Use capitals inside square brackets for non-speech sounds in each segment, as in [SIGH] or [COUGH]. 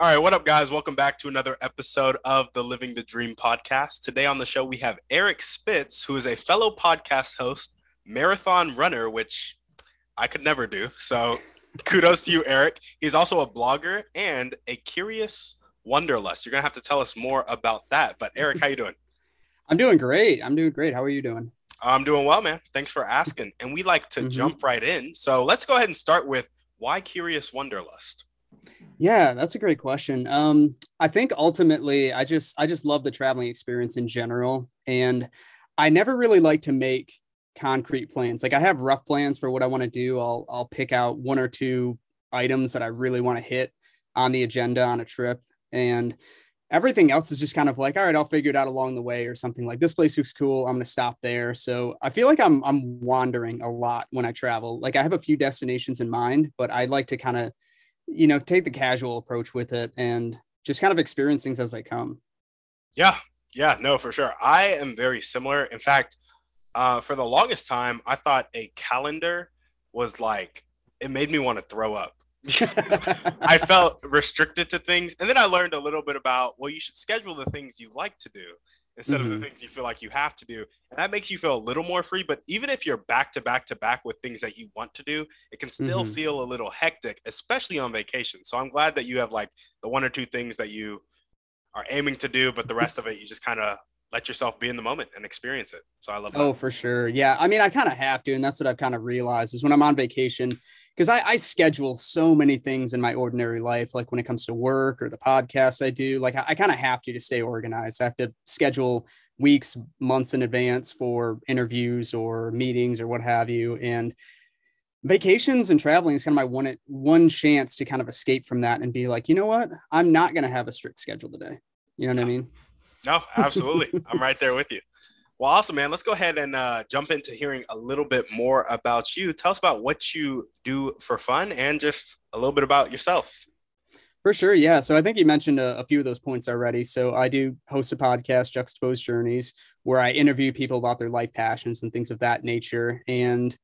All right, what up, guys? Welcome back to another episode of the Living the Dream podcast. Today on the show, we have Eric Spitz, who is a fellow podcast host, marathon runner, which I could never do. So [LAUGHS] kudos to you, Eric. He's also a blogger and a curious wanderlust. You're gonna have to tell us more about that. But Eric, how you doing? [LAUGHS] I'm doing great. I'm doing great. How are you doing? I'm doing well, man. Thanks for asking. And we like to mm-hmm. jump right in. So let's go ahead and start with why curious wanderlust. Yeah, that's a great question. Um, I think ultimately, I just I just love the traveling experience in general, and I never really like to make concrete plans. Like I have rough plans for what I want to do. I'll I'll pick out one or two items that I really want to hit on the agenda on a trip, and everything else is just kind of like, all right, I'll figure it out along the way or something like this place looks cool. I'm to stop there. So I feel like I'm, I'm wandering a lot when I travel. Like I have a few destinations in mind, but I like to kind of you know, take the casual approach with it and just kind of experience things as they come. Yeah. Yeah. No, for sure. I am very similar. In fact, uh, for the longest time, I thought a calendar was like, it made me want to throw up. [LAUGHS] I felt restricted to things. And then I learned a little bit about, well, you should schedule the things you like to do instead mm-hmm. of the mm-hmm. things you feel like you have to do. And that makes you feel a little more free. But even if you're back to back to back with things that you want to do, it can still mm-hmm. feel a little hectic, especially on vacation. So I'm glad that you have like the one or two things that you are aiming to do, but the rest of it, you just kind of let yourself be in the moment and experience it. So I love that. Oh, for sure. Yeah. I mean, I kind of have to. And that's what I've kind of realized is when I'm on vacation, because I, I, schedule so many things in my ordinary life, like when it comes to work or the podcast I do, like I, I kind of have to to stay organized. I have to schedule weeks, months in advance for interviews or meetings or what have you. And vacations and traveling is kind of my one one chance to kind of escape from that and be like, you know what? I'm not going to have a strict schedule today. You know what I mean? No, absolutely. I'm right there with you. Well, awesome, man. Let's go ahead and uh, jump into hearing a little bit more about you. Tell us about what you do for fun and just a little bit about yourself. For sure. Yeah. So I think you mentioned a, a, few of those points already. So I do host a podcast, Juxtaposed Journeys, where I interview people about their life passions and things of that nature. And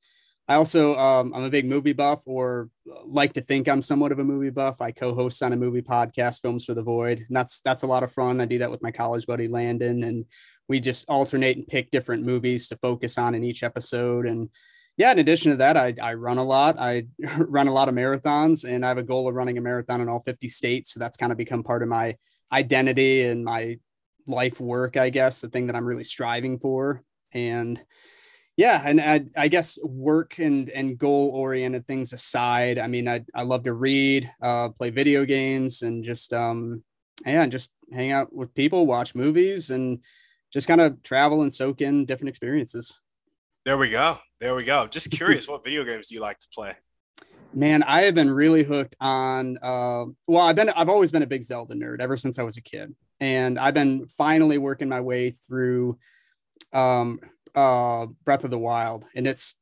I also, um, I'm a big movie buff or like to think I'm somewhat of a movie buff. I co-host on a movie podcast, Films for the Void. And that's, that's a lot of fun. I do that with my college buddy, Landon, and we just alternate and pick different movies to focus on in each episode. And yeah, in addition to that, I, I run a lot. I [LAUGHS] run a lot of marathons and I have a goal of running a marathon in all 50 states. So that's kind of become part of my identity and my life work, I guess, the thing that I'm really striving for. And yeah, and I, I guess work and and goal oriented things aside, I mean, I, I love to read, uh, play video games, and just um, yeah, just hang out with people, watch movies, and just kind of travel and soak in different experiences. There we go. There we go. Just [LAUGHS] curious, what video games do you like to play? Man, I have been really hooked on. Uh, well, I've been I've always been a big Zelda nerd ever since I was a kid, and I've been finally working my way through um, uh, Breath of the Wild, and it's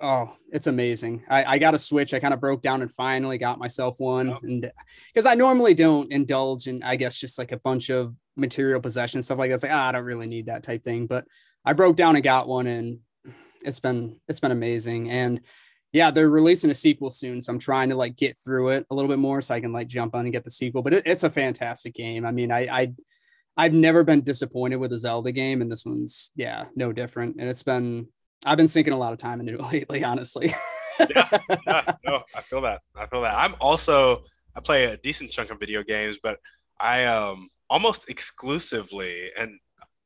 oh, it's amazing. I, I got a Switch. I kind of broke down and finally got myself one, oh. and because I normally don't indulge in, I guess, just like a bunch of material possessions, stuff like that. It's like, ah, I don't really need that type thing. But I broke down and got one, and it's been it's been amazing. And yeah, they're releasing a sequel soon, so I'm trying to like get through it a little bit more so I can like jump on and get the sequel. But it, it's a fantastic game. I mean, I I I've never been disappointed with a Zelda game, and this one's yeah, no different. And it's been I've been sinking a lot of time into it [LAUGHS] lately, honestly. yeah, [LAUGHS] yeah, no, I feel that. I feel that. I'm also I play a decent chunk of video games, but I um almost exclusively and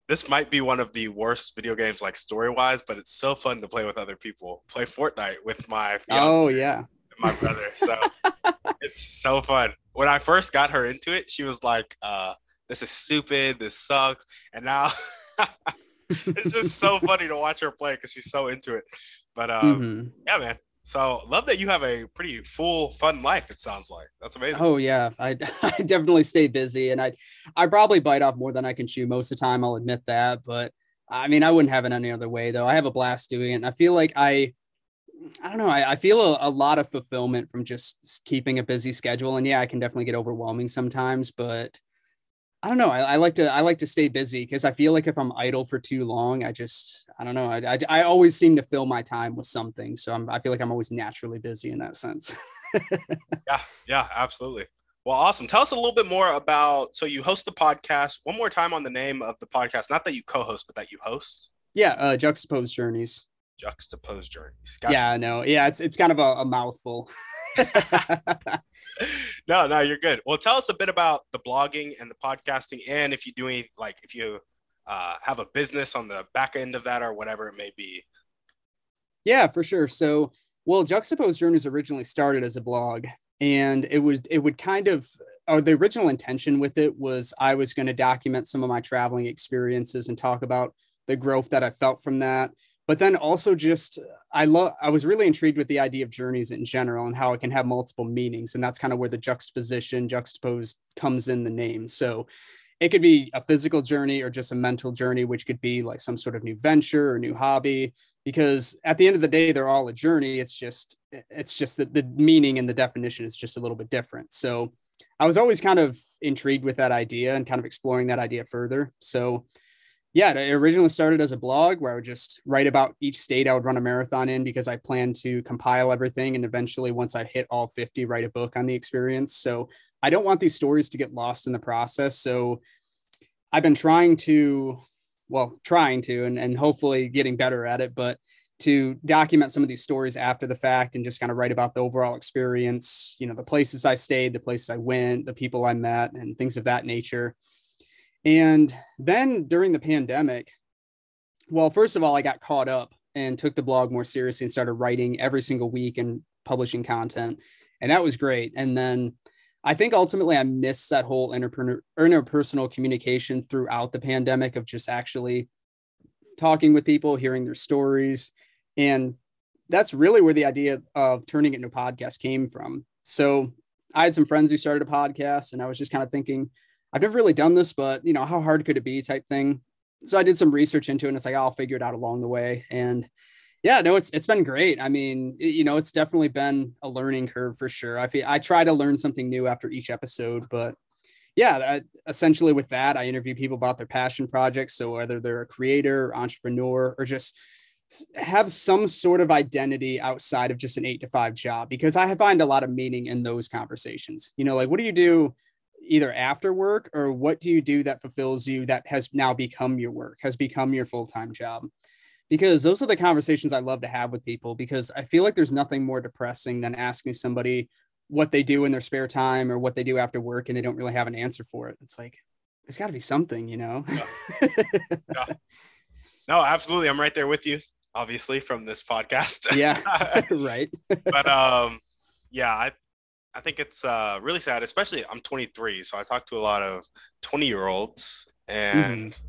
this might be one of the worst video games like story wise, but it's so fun to play with other people. Play Fortnite with my oh yeah my brother. So [LAUGHS] it's so fun. When I first got her into it, she was like, uh, this is stupid, this sucks. And now [LAUGHS] it's just so [LAUGHS] funny to watch her play because she's so into it. But um, mm-hmm. yeah, man, So love that you have a pretty full, fun life. It sounds like that's amazing. Oh yeah, I, [LAUGHS] I definitely stay busy, and I I probably bite off more than I can chew most of the time. I'll admit that, but I mean I wouldn't have it any other way though. I have a blast doing it, and I feel like I I don't know. I, I feel a, a, lot of fulfillment from just keeping a busy schedule, and yeah, I can definitely get overwhelming sometimes, but I don't know. I, I, like to I like to stay busy because I feel like if I'm idle for too long, I just I don't know. I, I, I always seem to fill my time with something, so I'm, I feel like I'm always naturally busy in that sense. [LAUGHS] yeah, yeah, absolutely. Well, awesome. Tell us a little bit more about. So you host the podcast. One more time on the name of the podcast. Not that you co-host, but that you host. Yeah, uh, Juxtaposed Journeys. Juxtaposed Journeys. Gotcha. Yeah, no, yeah, it's it's kind of a, a mouthful. [LAUGHS] [LAUGHS] no, no, you're good. Well, tell us a bit about the blogging and the podcasting, and if you do any, like, if you uh, have a business on the back end of that or whatever it may be. Yeah, for sure. So, well, Juxtaposed Journeys originally started as a blog, and it was it would kind of or the original intention with it was I was going to document some of my traveling experiences and talk about the growth that I felt from that but then also just I love I was really intrigued with the idea of journeys in general and how it can have multiple meanings and that's kind of where the juxtaposition juxtaposed comes in the name. So it could be a physical journey or just a mental journey which could be like some sort of new venture or new hobby because at the end of the day they're all a journey. It's just it's just that the meaning and the definition is just a little bit different. So i was always kind of intrigued with that idea and kind of exploring that idea further. So yeah, it originally started as a blog where I would just write about each state I would run a marathon in because I planned to compile everything and eventually, once I hit all 50, write a book on the experience. So I don't want these stories to get lost in the process. So I've been trying to, well, trying to, and, and hopefully getting better at it, but to document some of these stories after the fact and just kind of write about the overall experience, you know, the places I stayed, the places I went, the people I met, and things of that nature. And then during the pandemic, well, first of all, I got caught up and took the blog more seriously and started writing every single week and publishing content. And that was great. And then I think ultimately I missed that whole interpersonal communication throughout the pandemic of just actually talking with people, hearing their stories. And that's really where the idea of turning it into a podcast came from. So I had some friends who started a podcast, and I was just kind of thinking, I've never really done this, but you know, how hard could it be type thing. So I did some research into it and it's like, oh, I'll figure it out along the way. And yeah, no, it's, it's been great. I mean, it, you know, it's definitely been a learning curve for sure. I feel I try to learn something new after each episode, but yeah, I, essentially with that, I interview people about their passion projects. So whether they're a creator, entrepreneur, or just have some sort of identity outside of just an eight to five job, because I find a lot of meaning in those conversations. You know, like what do you do either after work or what do you do that fulfills you that has now become your work, has become your full time job? Because those are the conversations I love to have with people because I feel like there's nothing more depressing than asking somebody what they do in their spare time or what they do after work and they don't really have an answer for it. It's like, there's got to be something, you know? Yeah. [LAUGHS] yeah. No, absolutely. I'm right there with you, obviously, from this podcast. yeah, [LAUGHS] [LAUGHS] right. but um, yeah, I, I think it's uh, really sad, especially I'm 23, so I talk to a lot of 20 year olds, and mm-hmm.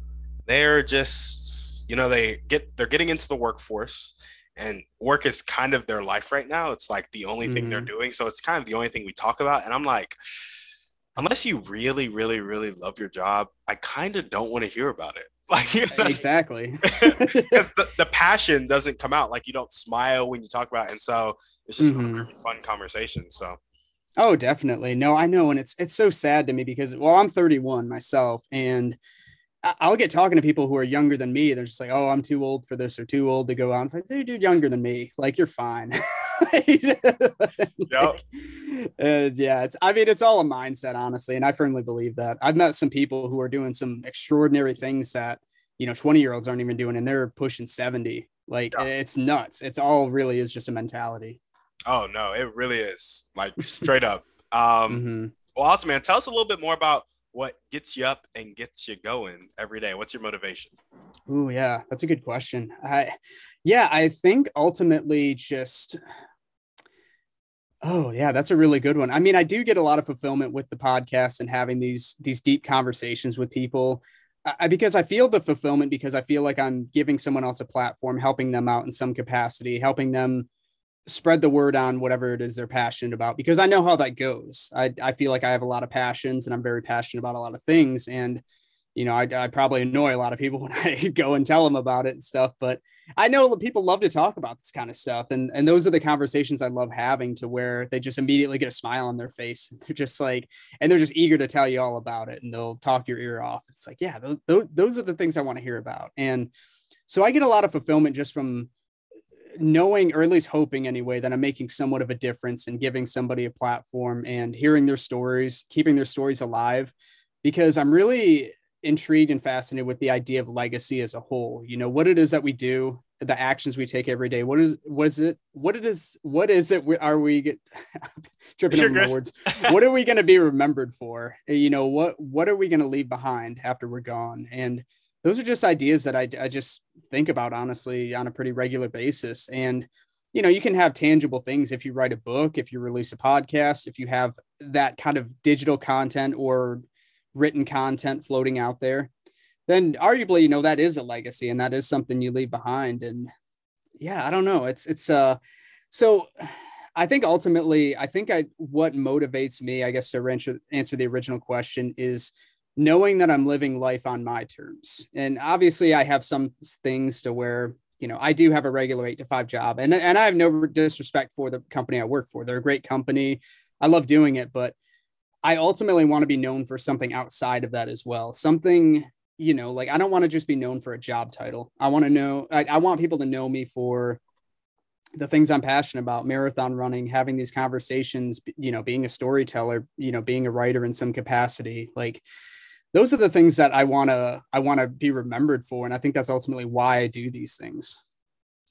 they're just, you know, they get they're getting into the workforce, and work is kind of their life right now. It's like the only mm-hmm. thing they're mm-hmm. doing, so it's kind of the only thing we talk about. And I'm like, unless you really, really, really love your job, I kind of don't want to hear about it. [LAUGHS] Like exactly, [LAUGHS] because the, the passion doesn't come out. Like you don't smile when you talk about, it. and so it's just mm-hmm. a really fun conversation. So Oh, definitely. No, I know. And it's it's so sad to me because well, I'm 31 myself and I'll get talking to people who are younger than me. They're just like, "Oh, I'm too old for this or too old to go on." It's like, dude, you're younger than me. Like, you're fine. [LAUGHS] yep. And uh, yeah, it's. I mean, it's all a mindset, honestly, and I firmly believe that. I've met some people who are doing some extraordinary things that you know 20 year olds aren't even doing, and they're pushing 70. Like, yeah. it's nuts. It's all really is just a mentality. Oh no, it really is like [LAUGHS] straight up. Um, mm-hmm. Well, awesome, man. Tell us a little bit more about what gets you up and gets you going every day. What's your motivation? Oh yeah, that's a good question. I, yeah, I think ultimately just. Oh yeah, that's a really good one. I mean, I do get a lot of fulfillment with the podcast and having these these deep conversations with people. I, because I feel the fulfillment because I feel like I'm giving someone else a platform, helping them out in some capacity, helping them spread the word on whatever it is they're passionate about because I know how that goes. I, I feel like I have a lot of passions and I'm very passionate about a lot of things. And, you know, I, I probably annoy a lot of people [LAUGHS] when I go and tell them about it and stuff, but I know that people love to talk about this kind of stuff. And, and those are the conversations I love having to where they just immediately get a smile on their face. And they're just like, and they're just eager to tell you all about it and they'll talk your ear off. It's like, yeah, those, those, those are the things I want to hear about. And so I get a lot of fulfillment just from knowing or at least hoping anyway that i'm making somewhat of a difference and giving somebody a platform and hearing their stories keeping their stories alive because i'm really intrigued and fascinated with the idea of legacy as a whole. You know what it is that we do the actions we take every day what is what is it what it is what is it are we get, [LAUGHS] tripping over my words. [LAUGHS] What are we going to be remembered for? You know what what are we going to leave behind after we're gone? And those are just ideas that I, I just think about honestly on a pretty regular basis. And, you know, you can have tangible things if you write a book, if you release a podcast, if you have that kind of digital content or written content floating out there, then arguably, you know, that is a legacy and that is something you leave behind. And yeah, I don't know. It's, it's, uh, so I think ultimately, I think I, what motivates me, I guess to answer, answer the original question is, knowing that I'm living life on my terms. And obviously, I have some things to where, you know, I do have a regular eight to five job. And, and I have no disrespect for the company I work for. They're a great company. I love doing it, but I ultimately want to be known for something outside of that as well. Something, you know, like I don't want to just be known for a job title. I want to know, I, I want people to know me for the things I'm passionate about, marathon running, having these conversations, you know, being a storyteller, you know, being a writer in some capacity. Like those are the things that I want to I want to be remembered for and I think that's ultimately why I do these things.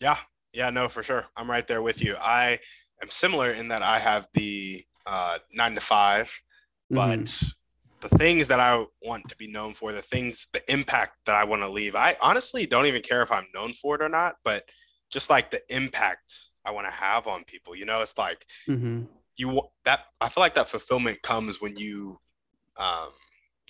Yeah. Yeah, no, for sure. I'm right there with you. I am similar in that I have the uh 9 to 5, but mm-hmm. the things that I want to be known for, the things the impact that I want to leave. I honestly don't even care if I'm known for it or not, but just like the impact I want to have on people. You know, it's like mm-hmm. you that I feel like that fulfillment comes when you um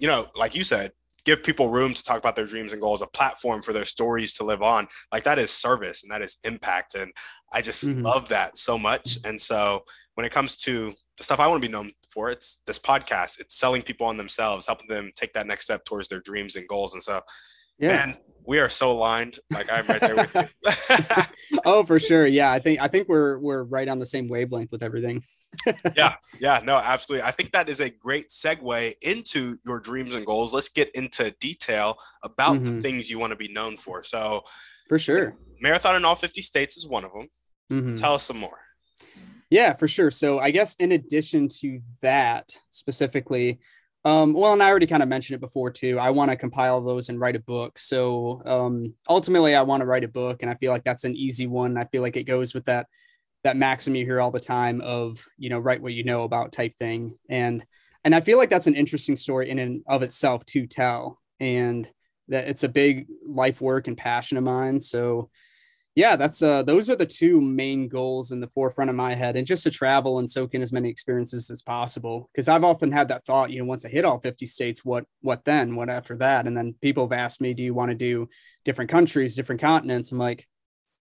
you know, like you said, give people room to talk about their dreams and goals, a platform for their stories to live on. Like that is service and that is impact. And I just mm-hmm. love that so much. And so when it comes to the stuff I want to be known for, it's this podcast, it's selling people on themselves, helping them take that next step towards their dreams and goals. And so, yeah. man, we are so aligned. Like I'm right there with you. [LAUGHS] [LAUGHS] oh, for sure. Yeah, I think I think we're we're right on the same wavelength with everything. [LAUGHS] yeah, yeah, no, absolutely. I think that is a great segue into your dreams and goals. Let's get into detail about mm-hmm. the things you want to be known for. So, for sure, marathon in all 50 states is one of them. Mm-hmm. Tell us some more. Yeah, for sure. So, I guess in addition to that specifically, um, well, and I already kind of mentioned it before too. I want to compile those and write a book. So um, ultimately, I want to write a book, and I feel like that's an easy one. I feel like it goes with that that maxim you hear all the time of you know write what you know about type thing, and and I feel like that's an interesting story in and of itself to tell, and that it's a big life work and passion of mine. So yeah, that's uh those are the two main goals in the forefront of my head and just to travel and soak in as many experiences as possible because I've often had that thought, you know, once I hit all 50 states, what what then? What after that? And then people have asked me, do you want to do different countries, different continents? I'm like,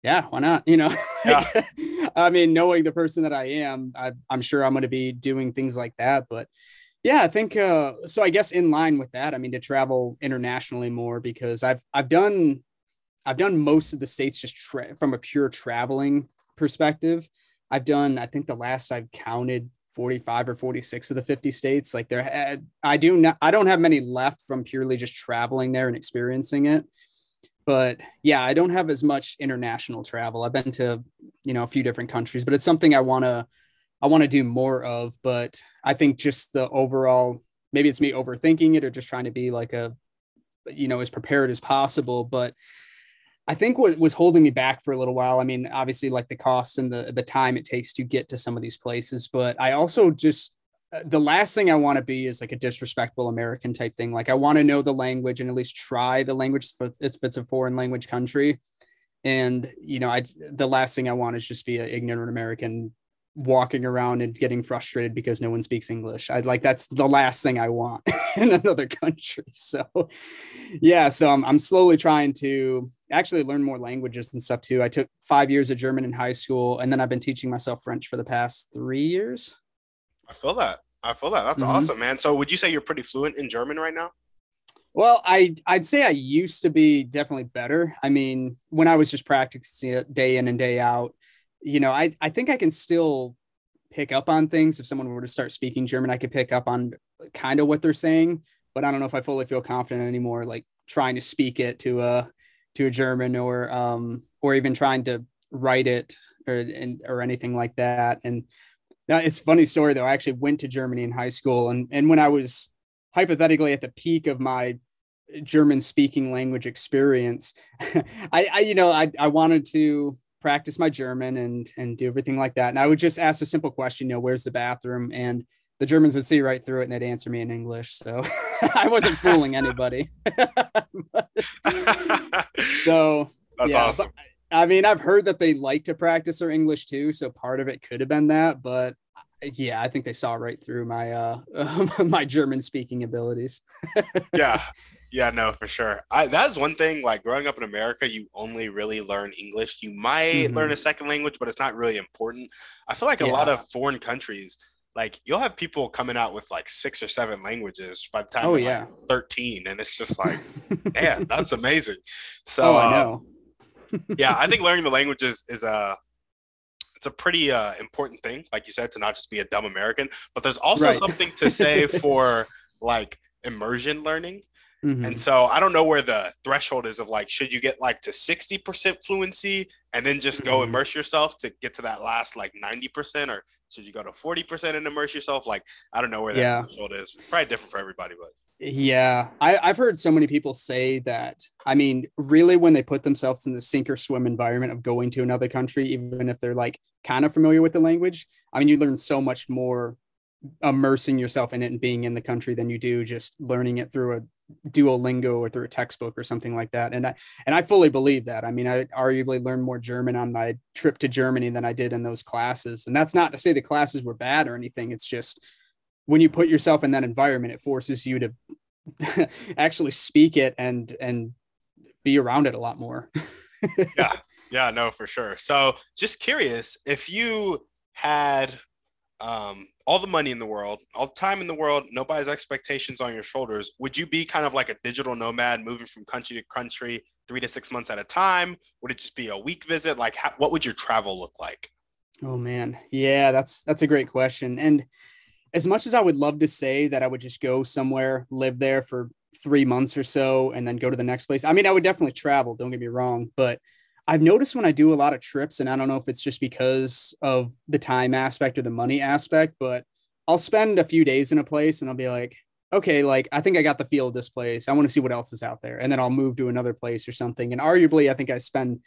yeah, why not? [LAUGHS] You know, yeah. [LAUGHS] I mean, knowing the person that I am, I, I'm sure I'm going to be doing things like that, but yeah, I think uh, so. I guess in line with that, I mean, to travel internationally more because I've I've done I've done most of the states just tra- from a pure traveling perspective. I've done, I think the last I've counted 45 or 46 of the 50 states. Like there, eh, I do not, I don't have many left from purely just traveling there and experiencing it. But yeah, I don't have as much international travel. I've been to, you know, a few different countries, but it's something I want to, I want to do more of. But I think just the overall, maybe it's me overthinking it or just trying to be like a, you know, as prepared as possible. But I think what was holding me back for a little while. I mean, obviously, like the cost and the the time it takes to get to some of these places, but I also just uh, the last thing I want to be is like a disrespectful American type thing. Like I want to know the language and at least try the language if it's a foreign language country. And you know, I the last thing I want is just be an ignorant American walking around and getting frustrated because no one speaks English. I'd like that's the last thing I want [LAUGHS] in another country. So yeah, so I'm I'm slowly trying to actually learned more languages and stuff too. I took five years of German in high school, and then I've been teaching myself French for the past three years. I feel that. I feel that. That's mm-hmm. awesome, man. So, would you say you're pretty fluent in German right now? Well, I I'd say I used to be definitely better. I mean, when I was just practicing it day in and day out, you know, I I think I can still pick up on things. If someone were to start speaking German, I could pick up on kind of what they're saying, but I don't know if I fully feel confident anymore. Like trying to speak it to a to a German or um or even trying to write it or or anything like that. And now it's funny story though. I actually went to Germany in high school, and and when I was hypothetically at the peak of my German speaking language experience, [LAUGHS] I, I you know I I wanted to practice my German and and do everything like that. And I would just ask a simple question, you know, where's the bathroom? And the Germans would see right through it and they'd answer me in English. So [LAUGHS] I wasn't fooling anybody. [LAUGHS] so that's yeah, awesome. I mean, I've heard that they like to practice their English too, so part of it could have been that, but yeah, I think they saw right through my uh [LAUGHS] my German speaking abilities. yeah. Yeah, no, for sure. I that's one thing like growing up in America, you only really learn English. You might mm-hmm. learn a second language, but it's not really important. I feel like a yeah. lot of foreign countries like you'll have people coming out with like six or seven languages by the time oh, yeah. Like 13 and it's just like [LAUGHS] yeah that's amazing so oh, i uh, [LAUGHS] yeah i think learning the languages is a it's a pretty uh, important thing like you said to not just be a dumb american but there's also right. something to say [LAUGHS] for like immersion learning Mm-hmm. And so I don't know where the threshold is of like, should you get like to 60% fluency and then just go mm-hmm. immerse yourself to get to that last like 90%? Or should you go to 40% and immerse yourself? Like, I don't know where that yeah. threshold is. Probably different for everybody, but. Yeah, I, I've heard so many people say that. I mean, really, when they put themselves in the sink or swim environment of going to another country, even if they're like kind of familiar with the language, I mean, you learn so much more immersing yourself in it and being in the country than you do just learning it through a Duolingo or through a textbook or something like that. And I and I fully believe that. I mean, I arguably learned more German on my trip to Germany than I did in those classes. And that's not to say the classes were bad or anything. It's just when you put yourself in that environment, it forces you to [LAUGHS] actually speak it and and be around it a lot more. [LAUGHS] yeah. Yeah, no, for sure. So just curious if you had um all the money in the world, all the time in the world, nobody's expectations on your shoulders, would you be kind of like a digital nomad moving from country to country three to six months at a time? Would it just be a week visit? Like, how, what would your travel look like? Oh man, yeah, that's that's a great question. And as much as I would love to say that I would just go somewhere, live there for three months or so, and then go to the next place, I mean, I would definitely travel. Don't get me wrong, but I've noticed when I do a lot of trips, and I don't know if it's just because of the time aspect or the money aspect, but I'll spend a few days in a place and I'll be like, okay, like I think I got the feel of this place. I want to see what else is out there. And then I'll move to another place or something. And arguably, I think I spend,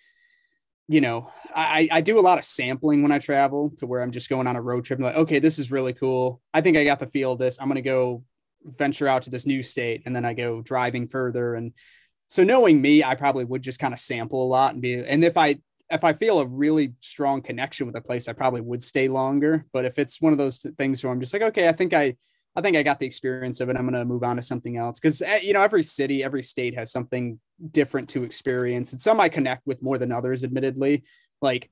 you know, I, I do a lot of sampling when I travel to where I'm just going on a road trip. And like, okay, this is really cool. I think I got the feel of this. I'm going to go venture out to this new state. And then I go driving further and so knowing me, I probably would just kind of sample a lot and be, and if I, if I feel a really strong connection with a place, I probably would stay longer. But if it's one of those things where I'm just like, okay, I think I, I think I got the experience of it. I'm going to move on to something else because eh, you know every city, every state has something different to experience, and some I connect with more than others. Admittedly, like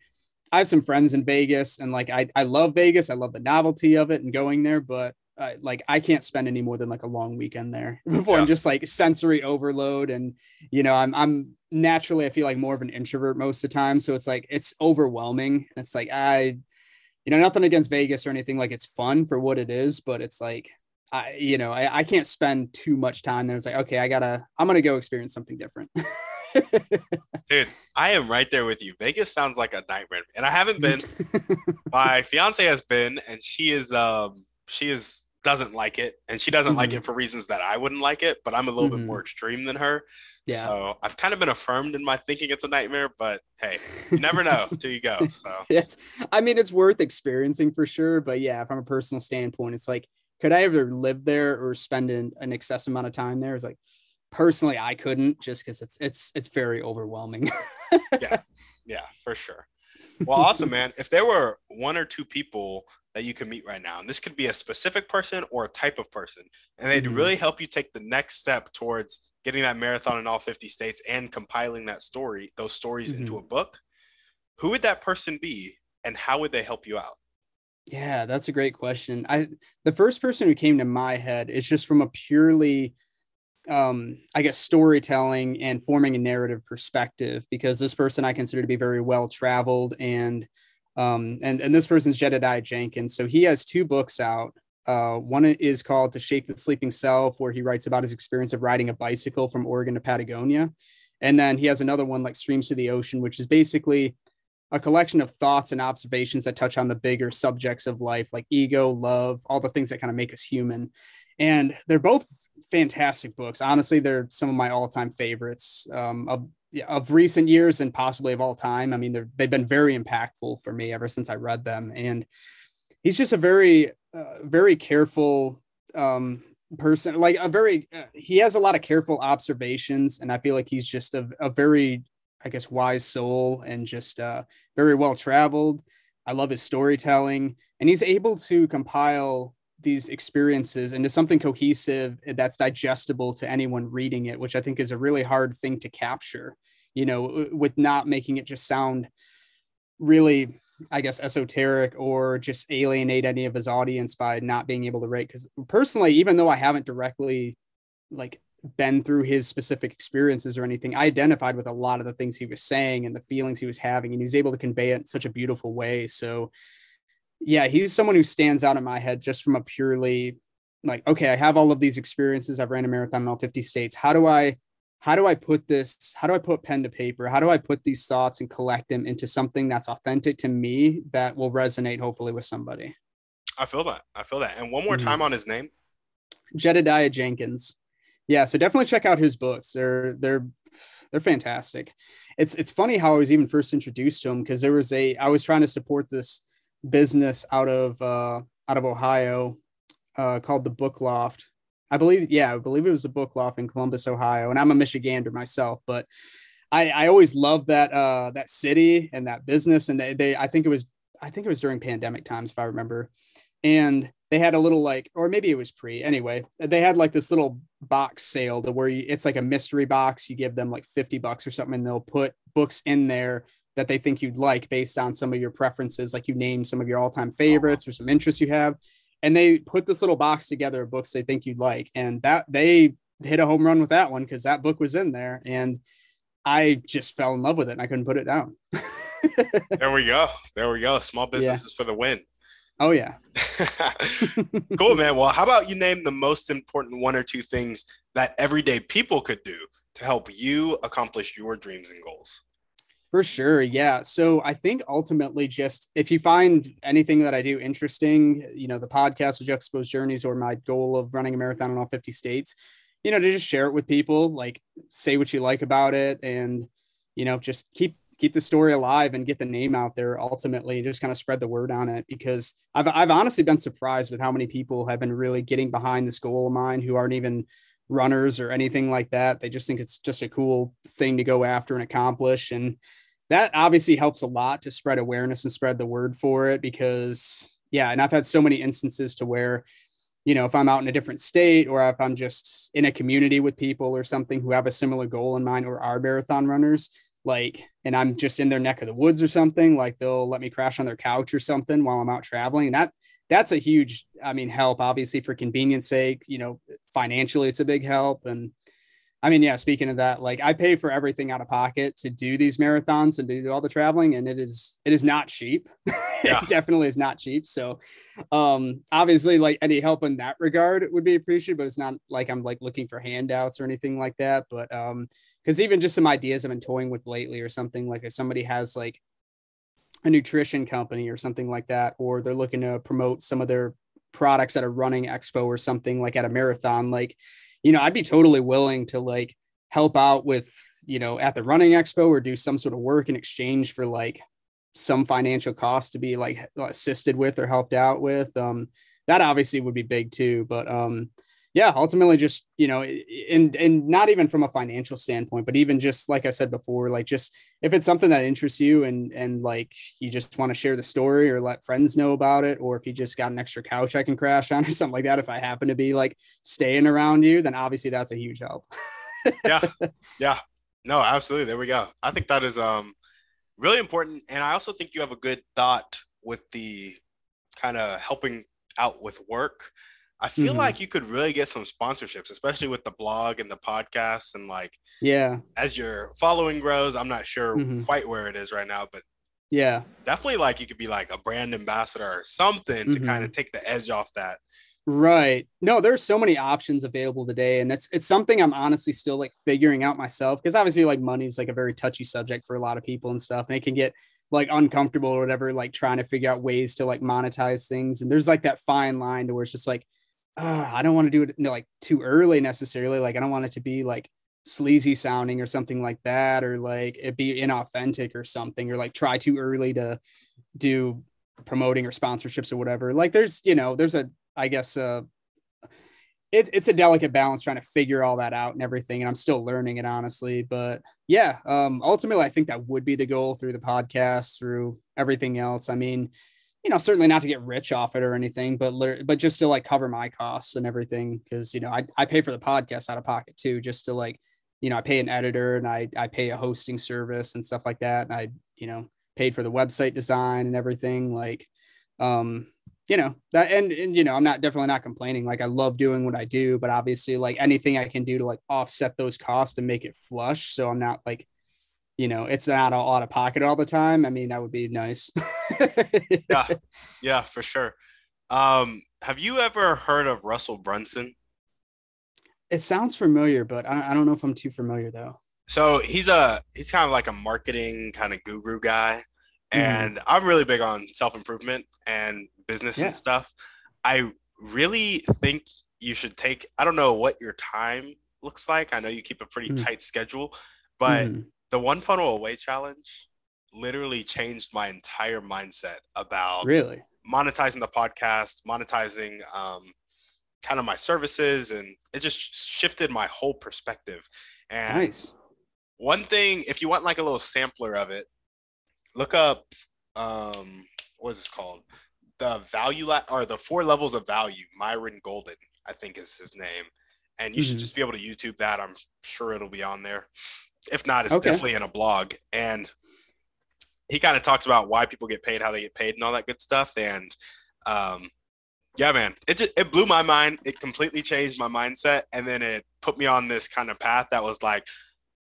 I have some friends in Vegas, and like I I love Vegas. I love the novelty of it and going there, but uh, like I can't spend any more than like a long weekend there [LAUGHS] before yeah. I'm just like sensory overload and you know I'm I'm naturally I feel like more of an introvert most of the time so it's like it's overwhelming it's like I you know nothing against Vegas or anything like it's fun for what it is but it's like I you know I, I can't spend too much time there it's like okay I gotta I'm gonna go experience something different [LAUGHS] Dude, I am right there with you. Vegas sounds like a nightmare, and I haven't been. [LAUGHS] My fiance has been, and she is um she is doesn't like it, and she doesn't mm-hmm. like it for reasons that I wouldn't like it. But I'm a little mm-hmm. bit more extreme than her. Yeah. So I've kind of been affirmed in my thinking it's a nightmare, but hey, you never know [LAUGHS] till you go. So [LAUGHS] yes, I mean it's worth experiencing for sure. But yeah, from a personal standpoint, it's like, could I ever live there or spend an, an excess amount of time there? It's like personally, I couldn't just because it's it's it's very overwhelming. yeah, [LAUGHS] yeah, for sure. Well, awesome, man. If there were one or two people that you could meet right now, and this could be a specific person or a type of person, and they'd mm-hmm. really help you take the next step towards getting that marathon in all 50 states and compiling that story, those stories mm-hmm. into a book, who would that person be and how would they help you out? Yeah, that's a great question. I the first person who came to my head is just from a purely um I guess storytelling and forming a narrative perspective because this person I consider to be very well traveled and um and and this person's Jedidiah Jenkins. So he has two books out. Uh, one is called To Shake the Sleeping Self, where he writes about his experience of riding a bicycle from Oregon to Patagonia. And then he has another one like Streams to the Ocean, which is basically a collection of thoughts and observations that touch on the bigger subjects of life, like ego, love, all the things that kind of make us human. And they're both fantastic books. Honestly, they're some of my all-time favorites um, of of recent years and possibly of all time. I mean, they're, they've been very impactful for me ever since I read them. And he's just a very, uh, very careful um, person. Like a very, uh, he has a lot of careful observations, and I feel like he's just a, a very I guess, wise soul and just uh, very well traveled. I love his storytelling, and he's able to compile these experiences into something cohesive that's digestible to anyone reading it, which I think is a really hard thing to capture. You know, with not making it just sound really, I guess, esoteric or just alienate any of his audience by not being able to rate. Because personally, even though I haven't directly like been through his specific experiences or anything, I identified with a lot of the things he was saying and the feelings he was having, and he was able to convey it in such a beautiful way. So, yeah, he's someone who stands out in my head just from a purely like, okay, I have all of these experiences. I've ran a marathon in all 50 states. How do I, how do I put this? How do I put pen to paper? How do I put these thoughts and collect them into something that's authentic to me that will resonate hopefully with somebody? I feel that. I feel that. And one more mm-hmm. time on his name. Jedidiah Jenkins yeah so definitely check out his books they're they're they're fantastic it's it's funny how i was even first introduced to him because there was a i was trying to support this business out of uh out of ohio uh called the book loft. I believe yeah i believe it was a book loft in columbus ohio and i'm a michigander myself but i i always loved that uh that city and that business and they, they i think it was i think it was during pandemic times if i remember. And they had a little like or maybe it was pre anyway they had like this little box sale to where you, it's like a mystery box. You give them like 50 bucks or something and they'll put books in there that they think you'd like based on some of your preferences like you name some of your all-time uh-huh. favorites or some interests you have and they put this little box together of books they think you'd like and that they hit a home run with that one because that book was in there and i just fell in love with it and i couldn't put it down [LAUGHS] there we go there we go small businesses yeah. for the win Oh yeah. [LAUGHS] cool, man. Well, how about you name the most important one or two things that everyday people could do to help you accomplish your dreams and goals? For sure. Yeah. So I think ultimately just if you find anything that I do interesting, you know, the podcast with Juxtaposed Journeys or my goal of running a marathon in all 50 states, you know, to just share it with people, like say what you like about it and, you know, just keep keep the story alive and get the name out there ultimately just kind of spread the word on it because I've, I've honestly been surprised with how many people have been really getting behind this goal of mine who aren't even runners or anything like that they just think it's just a cool thing to go after and accomplish and that obviously helps a lot to spread awareness and spread the word for it because yeah and i've had so many instances to where you know if i'm out in a different state or if i'm just in a community with people or something who have a similar goal in mind or are marathon runners like and i'm just in their neck of the woods or something like they'll let me crash on their couch or something while i'm out traveling that that's a huge i mean help obviously for convenience sake you know financially it's a big help and i mean yeah speaking of that like i pay for everything out of pocket to do these marathons and to do all the traveling and it is it is not cheap. [LAUGHS] Yeah. it definitely is not cheap. So um obviously like any help in that regard would be appreciated but it's not like i'm like looking for handouts or anything like that. But um because even just some ideas I've been toying with lately or something like if somebody has like a nutrition company or something like that, or they're looking to promote some of their products at a running expo or something like at a marathon, like, you know, I'd be totally willing to like help out with, you know, at the running expo or do some sort of work in exchange for like some financial cost to be like assisted with or helped out with. Um, that obviously would be big too. But um, yeah, ultimately just, you know, and and not even from a financial standpoint, but even just like I said before, like just if it's something that interests you and and like you just want to share the story or let friends know about it, or if you just got an extra couch I can crash on [LAUGHS] or something like that, if I happen to be like staying around you, then obviously that's a huge help. [LAUGHS] yeah, yeah, no, absolutely. There we go. I think that is um really important, and I also think you have a good thought with the kind of helping out with work. I feel mm-hmm. like you could really get some sponsorships, especially with the blog and the podcast, and like yeah, as your following grows. I'm not sure mm-hmm. quite where it is right now, but yeah, definitely like you could be like a brand ambassador or something mm-hmm. to kind of take the edge off that. Right. No, there's so many options available today, and that's it's something I'm honestly still like figuring out myself because obviously like money is like a very touchy subject for a lot of people and stuff, and it can get like uncomfortable or whatever, like trying to figure out ways to like monetize things. And there's like that fine line to where it's just like, uh, I don't want to do it you know, like too early necessarily. Like I don't want it to be like sleazy sounding or something like that, or like it be inauthentic or something, or like try too early to do promoting or sponsorships or whatever. Like there's, you know, there's a, I guess, uh, it, it's a delicate balance trying to figure all that out and everything. And I'm still learning it honestly, but yeah, um, ultimately, I think that would be the goal through the podcast, through everything else. I mean, you know, certainly not to get rich off it or anything, but but just to like cover my costs and everything, because you know, I I pay for the podcast out of pocket too, just to like, you know, I pay an editor and I I pay a hosting service and stuff like that, and I you know paid for the website design and everything, like, um, you know that and, and you know i'm not definitely not complaining like i love doing what i do but obviously like anything i can do to like offset those costs and make it flush so i'm not like you know it's not all out of pocket all the time i mean that would be nice yeah [LAUGHS] yeah for sure um have you ever heard of russell brunson it sounds familiar but I, I don't know if i'm too familiar though so he's a he's kind of like a marketing kind of guru guy mm-hmm. and mm. i'm really big on self-improvement and business yeah. and stuff, I really think you should take, I don't know what your time looks like. I know you keep a pretty mm. tight schedule, but mm. The one funnel away challenge literally changed my entire mindset about really monetizing the podcast, monetizing um, kind of my services, and it just shifted my whole perspective. And nice. One thing, if you want like a little sampler of it, look up um, what is this called? the value la- or the four levels of value. Myron Golden, I think, is his name, and you mm-hmm. should just be able to YouTube that. I'm sure it'll be on there. If not, it's okay. definitely in a blog. And he kind of talks about why people get paid, how they get paid, and all that good stuff. And um, yeah, man, it just it blew my mind. It completely changed my mindset, and then it put me on this kind of path that was like.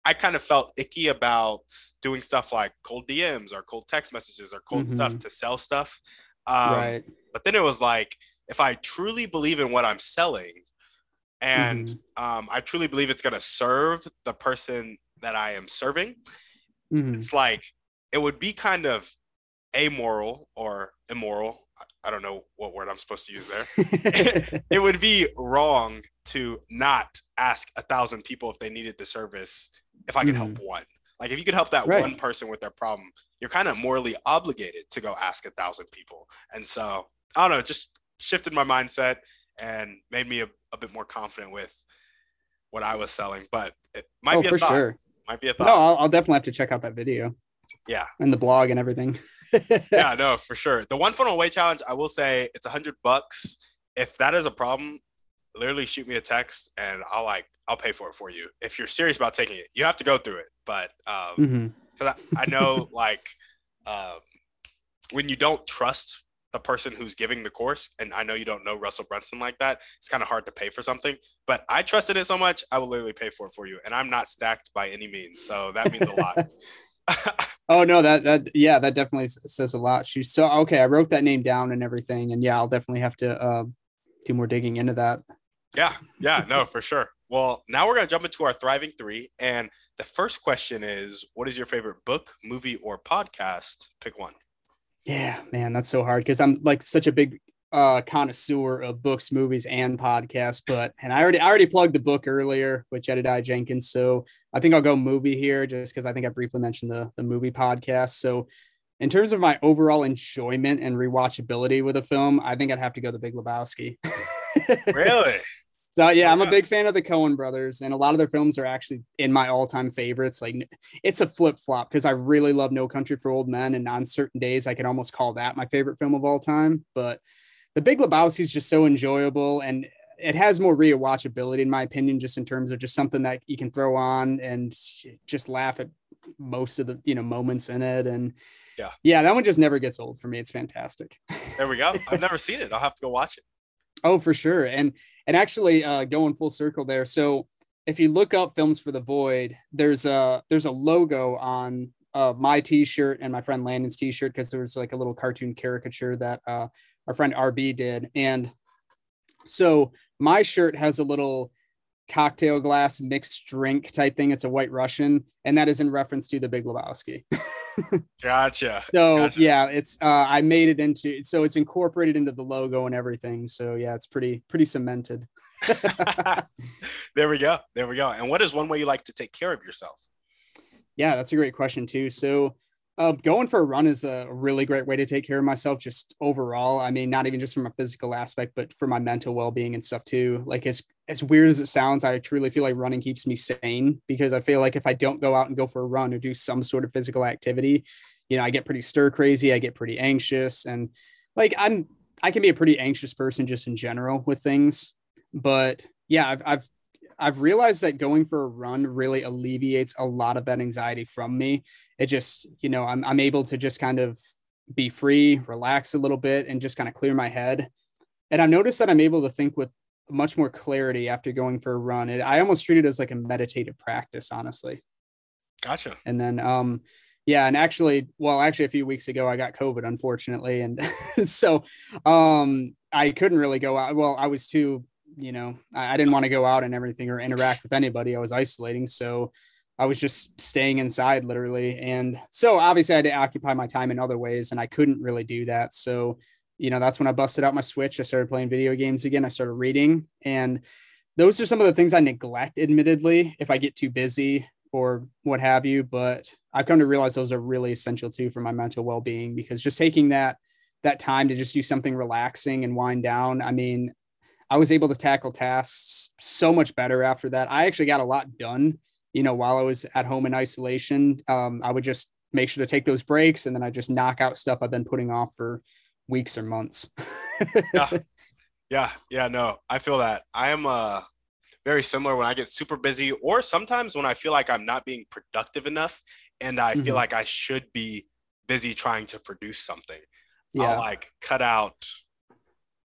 I kind of felt icky about doing stuff like cold DMs or cold text messages or cold mm-hmm. stuff to sell stuff. Um, right. But then it was like, if I truly believe in what I'm selling, and mm-hmm. um, I truly believe it's going to serve the person that I am serving, mm-hmm. it's like it would be kind of amoral or immoral. I don't know what word I'm supposed to use there. [LAUGHS] it would be wrong to not ask a thousand people if they needed the service if I could mm-hmm. help one. Like if you could help that right. one person with their problem, you're kind of morally obligated to go ask a thousand people. And so I don't know, it just shifted my mindset and made me a, a bit more confident with what I was selling. But it might oh, be a for thought. sure. Might be a thought. No, I'll, I'll definitely have to check out that video. Yeah. And the blog and everything. [LAUGHS] yeah, no, for sure. The one funnel away challenge, I will say it's a hundred bucks. If that is a problem, literally shoot me a text and I'll like I'll pay for it for you. If you're serious about taking it, you have to go through it. But um, mm-hmm. I, I know [LAUGHS] like um, when you don't trust the person who's giving the course, and I know you don't know Russell Brunson like that, it's kind of hard to pay for something. But I trusted it so much, I will literally pay for it for you. And I'm not stacked by any means, so that means a lot. [LAUGHS] [LAUGHS] oh no, that that yeah, that definitely says a lot. She's so okay. I wrote that name down and everything, and yeah, I'll definitely have to uh, do more digging into that. Yeah, yeah, no, for sure. Well, now we're going to jump into our thriving three. And the first question is What is your favorite book, movie, or podcast? Pick one. Yeah, man, that's so hard because I'm like such a big uh, connoisseur of books, movies, and podcasts. But and I already I already plugged the book earlier with Jedidiah Jenkins, so I think I'll go movie here just because I think I briefly mentioned the the movie podcast. So in terms of my overall enjoyment and rewatchability with a film, I think I'd have to go The Big Lebowski. [LAUGHS] really? So yeah, oh, I'm a big fan of the Coen brothers, and a lot of their films are actually in my all-time favorites. Like it's a flip-flop because I really love No Country for Old Men, and on certain days I can almost call that my favorite film of all time. But The Big Lebowski is just so enjoyable, and it has more rewatchability in my opinion, just in terms of just something that you can throw on and just laugh at most of the you know moments in it. And yeah, yeah, that one just never gets old for me. It's fantastic. There we go. I've [LAUGHS] never seen it. I'll have to go watch it. Oh, for sure. And and actually, uh, going full circle there. So if you look up films for the void, there's a there's a logo on uh, my t-shirt and my friend Landon's t-shirt because there was like a little cartoon caricature that uh, our friend RB did. And so my shirt has a little cocktail glass mixed drink type thing. It's a white Russian, and that is in reference to the Big Lebowski. [LAUGHS] gotcha. So gotcha. yeah, it's uh, I made it into so it's incorporated into the logo and everything. So yeah, it's pretty pretty cemented. [LAUGHS] [LAUGHS] there we go. There we go. And what is one way you like to take care of yourself? Yeah, that's a great question too. So uh, going for a run is a really great way to take care of myself just overall i mean not even just from a physical aspect but for my mental well-being and stuff too like as as weird as it sounds i truly feel like running keeps me sane because i feel like if i don't go out and go for a run or do some sort of physical activity you know i get pretty stir crazy i get pretty anxious and like i'm i can be a pretty anxious person just in general with things but yeah i've, I've I've realized that going for a run really alleviates a lot of that anxiety from me. It just, you know, I'm, I'm able to just kind of be free, relax a little bit, and just kind of clear my head. And I've noticed that I'm able to think with much more clarity after going for a run. It, I almost treat it as like a meditative practice, honestly. Gotcha. And then, um, yeah, and actually, well, actually, a few weeks ago, I got COVID, unfortunately, and [LAUGHS] so um, I couldn't really go out. Well, I was too you know, I, I didn't want to go out and everything or interact with anybody. I was isolating. So I was just staying inside literally. And so obviously I had to occupy my time in other ways and I couldn't really do that. So, you know, that's when I busted out my Switch. I started playing video games again. I started reading. And those are some of the things I neglect, admittedly, if I get too busy or what have you. But I've come to realize those are really essential too for my mental well being because just taking that that time to just do something relaxing and wind down. I mean, I was able to tackle tasks so much better after that. I actually got a lot done, you know, while I was at home in isolation. Um, I would just make sure to take those breaks and then I just knock out stuff I've been putting off for weeks or months. yeah. [LAUGHS] Yeah. Yeah. No, I feel that. I am uh, very similar when I get super busy, or sometimes when I feel like I'm not being productive enough and I mm-hmm. feel like I should be busy trying to produce something. Yeah. I'll like cut out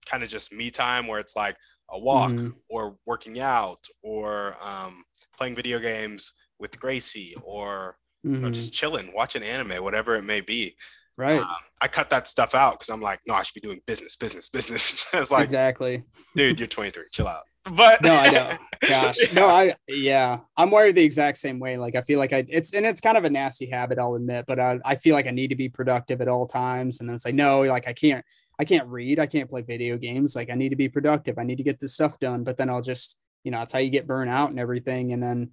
kind of just me time where it's like a walk mm-hmm. or working out or um, playing video games with Gracie or mm-hmm. you know, just mm-hmm. chilling, watching anime, whatever it may be. Right. Um, I cut that stuff out because I'm like, no, I should be doing business, business, business. [LAUGHS] it's like, exactly, dude, you're 23, chill out. But no, I know. [LAUGHS] Gosh, yeah. no, I yeah, I'm wired the exact same way. Like I feel like I it's and it's kind of a nasty habit, I'll admit, but I, I feel like I need to be productive at all times. And then it's like, no, like I can't I can't read, I can't play video games. Like I need to be productive. I need to get this stuff done. But then I'll just, you know, that's how you get burnt out and everything. And then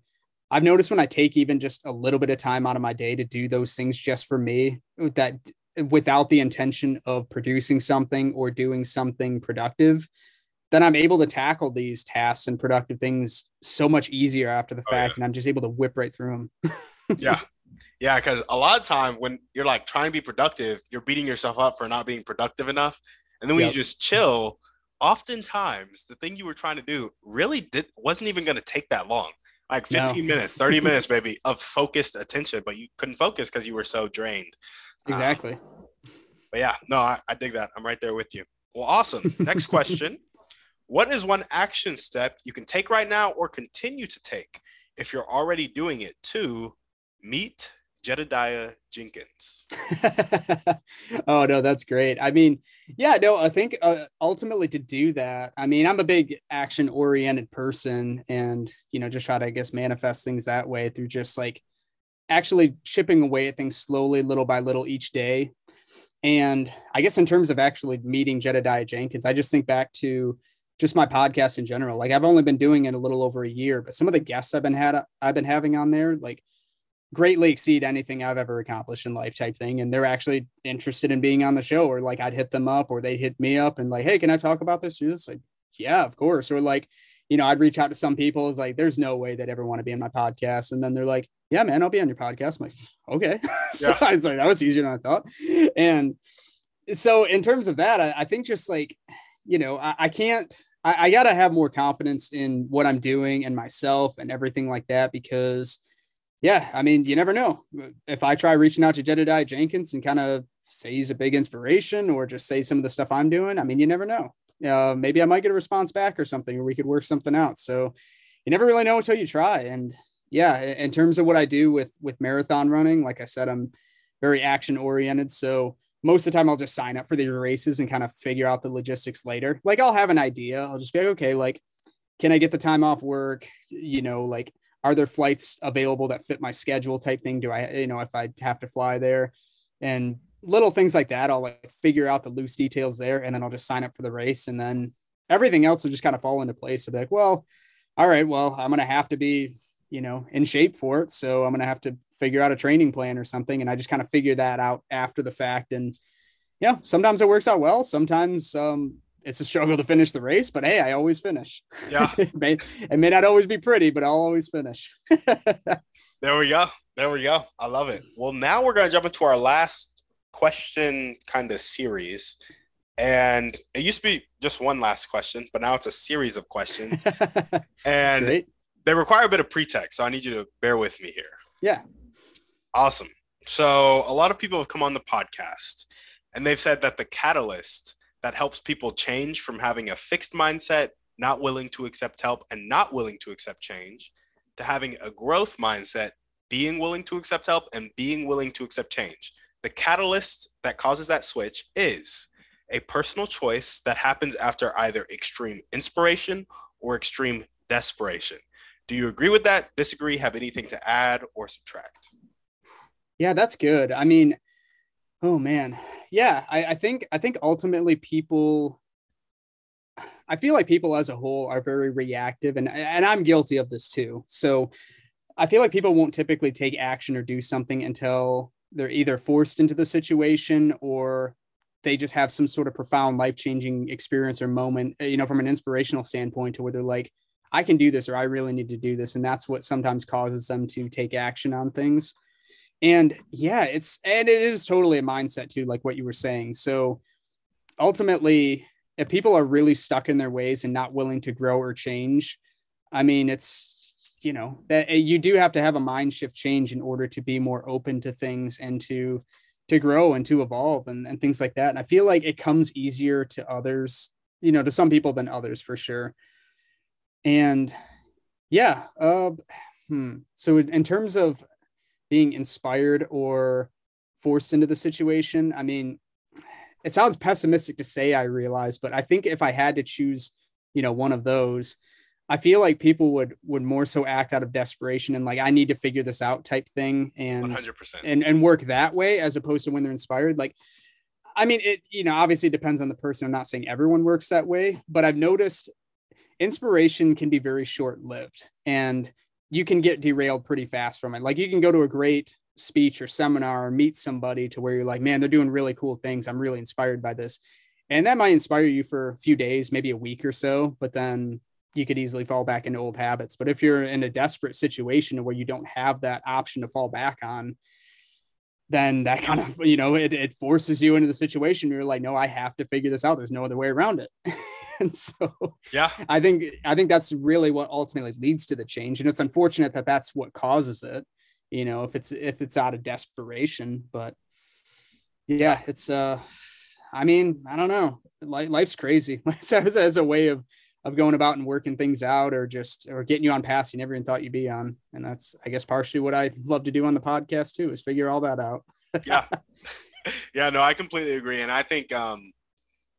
I've noticed when I take even just a little bit of time out of my day to do those things just for me, that without the intention of producing something or doing something productive, then I'm able to tackle these tasks and productive things so much easier after the oh, fact. Yeah. And I'm just able to whip right through them. [LAUGHS] yeah. Yeah, because a lot of time when you're like trying to be productive, you're beating yourself up for not being productive enough. And then when yep. you just chill, oftentimes the thing you were trying to do really did wasn't even going to take that long. Like 15 no. minutes, 30 minutes maybe of focused attention, but you couldn't focus because you were so drained. Exactly. Um, but yeah, no, I, I dig that. I'm right there with you. Well, awesome. Next [LAUGHS] question. What is one action step you can take right now or continue to take if you're already doing it to meet Jedidiah Jenkins. [LAUGHS] oh no, that's great. I mean, yeah, no, I think uh, ultimately to do that, I mean, I'm a big action oriented person, and you know, just try to I guess manifest things that way through just like actually chipping away at things slowly, little by little each day. And I guess in terms of actually meeting Jedidiah Jenkins, I just think back to just my podcast in general. Like I've only been doing it a little over a year, but some of the guests I've been had I've been having on there, like greatly exceed anything I've ever accomplished in life type thing. And they're actually interested in being on the show or like I'd hit them up or they'd hit me up and like, Hey, can I talk about this? Or this? Like, yeah, of course. Or like, you know, I'd reach out to some people. It's like, there's no way they'd ever want to be on my podcast. And then they're like, yeah, man, I'll be on your podcast. I'm like, okay. [LAUGHS] so yeah. it's like, that was easier than I thought. And so in terms of that, I, I think just like, you know, I, I can't, I, I got to have more confidence in what I'm doing and myself and everything like that because, yeah, I mean, you never know. If I try reaching out to Jedidiah Jenkins and kind of say he's a big inspiration or just say some of the stuff I'm doing, I mean, you never know. Uh, maybe I might get a response back or something, or we could work something out. So you never really know until you try. And yeah, in terms of what I do with with marathon running, like I said, I'm very action oriented. So most of the time I'll just sign up for the races and kind of figure out the logistics later. Like I'll have an idea. I'll just be like, okay, like, can I get the time off work? You know, like, are there flights available that fit my schedule type thing? Do I, you know, if I have to fly there and little things like that, I'll like figure out the loose details there and then I'll just sign up for the race. And then everything else will just kind of fall into place. So be like, well, all right, well, I'm to have to be, you know, in shape for it. So I'm to have to figure out a training plan or something. And I just kind of figure that out after the fact. And, know, sometimes it works out well. Sometimes um, it's a struggle to finish the race, but hey, I always finish. Yeah. [LAUGHS] it, may, it may not always be pretty, but I'll always finish. [LAUGHS] there we go. There we go. I love it. Well, now we're going to jump into our last question kind of series. And it used to be just one last question, but now it's a series of questions. [LAUGHS] and Great. they require a bit of pretext. So I need you to bear with me here. Yeah. Awesome. So, a lot of people have come on the podcast and they've said that the catalyst that helps people change from having a fixed mindset, not willing to accept help, and not willing to accept change, to having a growth mindset, being willing to accept help, and being willing to accept change. The catalyst that causes that switch is a personal choice that happens after either extreme inspiration or extreme desperation. Do you agree with that? Disagree? Have anything to add or subtract? Yeah, that's good. I mean, oh man. Yeah, I, I think I think ultimately people I feel like people as a whole are very reactive and and I'm guilty of this too. So I feel like people won't typically take action or do something until they're either forced into the situation or they just have some sort of profound life-changing experience or moment, eh, you know, from an inspirational standpoint to where they're like, I can do this or I really need to do this. And that's what sometimes causes them to take action on things. And yeah, it's and it is totally a mindset too, like what you were saying. So ultimately, if people are really stuck in their ways and not willing to grow or change, I mean, it's you know that eh, you do have to have a mind shift change in order to be more open to things and to to grow and to evolve and, and things like that. And I feel like it comes easier to others, you know, to some people than others for sure. And yeah, uh, hmm. so in terms of being inspired or forced into the situation. I mean, it sounds pessimistic to say, I realize, but I think if I had to choose, you know, one of those, I feel like people would would more so act out of desperation and like I need to figure this out type thing and 100% and and work that way as opposed to when they're inspired. Like, I mean, it you know obviously depends on the person. I'm not saying everyone works that way, but I've noticed inspiration can be very short lived and you can get derailed pretty fast from it. Like you can go to a great speech or seminar or meet somebody to where you're like, man, they're doing really cool things. I'm really inspired by this. And that might inspire you for a few days, maybe a week or so, but then you could easily fall back into old habits. But if you're in a desperate situation where you don't have that option to fall back on, then that kind of, you know, it, it forces you into the situation. Where you're like, no, I have to figure this out. There's no other way around it. [LAUGHS] and [LAUGHS] so yeah. I think i think that's really what ultimately leads to the change and it's unfortunate that that's what causes it you know if it's if it's out of desperation but yeah it's uh i mean i don't know. Life's crazy. [LAUGHS] As, as a way of of going about and working things out or just or getting you on paths you never even thought you'd be on and that's i guess partially what i love to do on the podcast too is figure all that out. Yeah. [LAUGHS] Yeah no i completely agree and i think um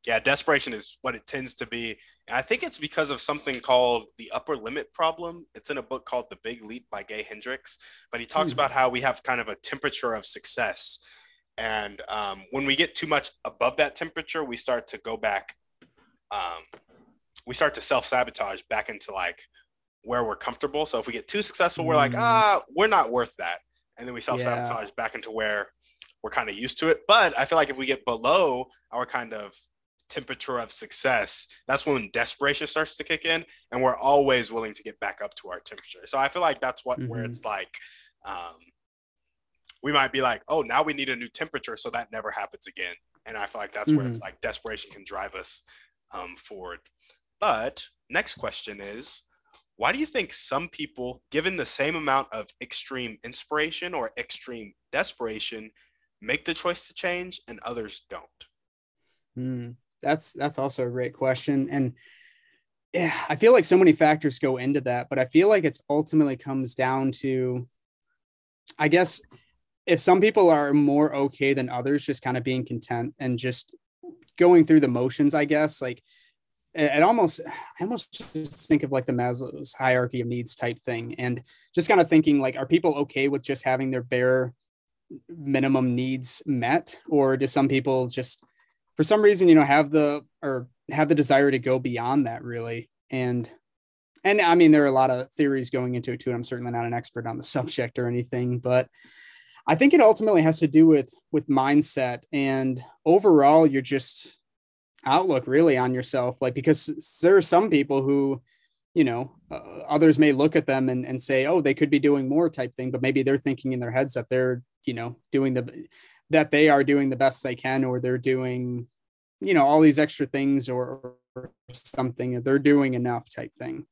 yeah, desperation is what it tends to be. And I think it's because of something called the upper limit problem. It's in a book called The Big Leap by Gay Hendricks, but he talks mm. about how we have kind of a temperature of success. And um, when we get too much above that temperature, we start to go back, um, we start to self sabotage back into like where we're comfortable. So if we get too successful, we're like, hmm. ah, we're not worth that. And then we self sabotage yeah. back into where we're kind of used to it. But I feel like if we get below our kind of temperature of success, that's when desperation starts to kick in, and we're always willing to get back up to our temperature. So I feel like that's what mm-hmm. where it's like, um, we might be like, oh, now we need a new temperature, so that never happens again. And I feel like that's mm-hmm. where it's mm-hmm. like desperation can drive us um, forward. but next question is why do you think some people, given the same amount of extreme inspiration or extreme desperation, make the choice to change and others don't? Hmm. That's that's also a great question. And yeah, I feel like so many factors go into that, but I feel like it's ultimately comes down to I guess if some people are more okay than others, just kind of being content and just going through the motions, I guess, like it almost I almost just think of like the Maslow's hierarchy of needs type thing, and just kind of thinking like, are people okay with just having their bare minimum needs met, or do some people just for some reason you know have the or have the desire to go beyond that really? And and I mean there are a lot of theories going into it too. I'm certainly not an expert on the [LAUGHS] subject or anything, but I think it ultimately has to do with with mindset and overall you're just outlook really on yourself like because there are some people who you know uh, others may look at them and, and say oh they could be doing more type thing but maybe they're thinking in their heads that they're you know doing the that they are doing the best they can or they're doing you know all these extra things or, or something they're doing enough type thing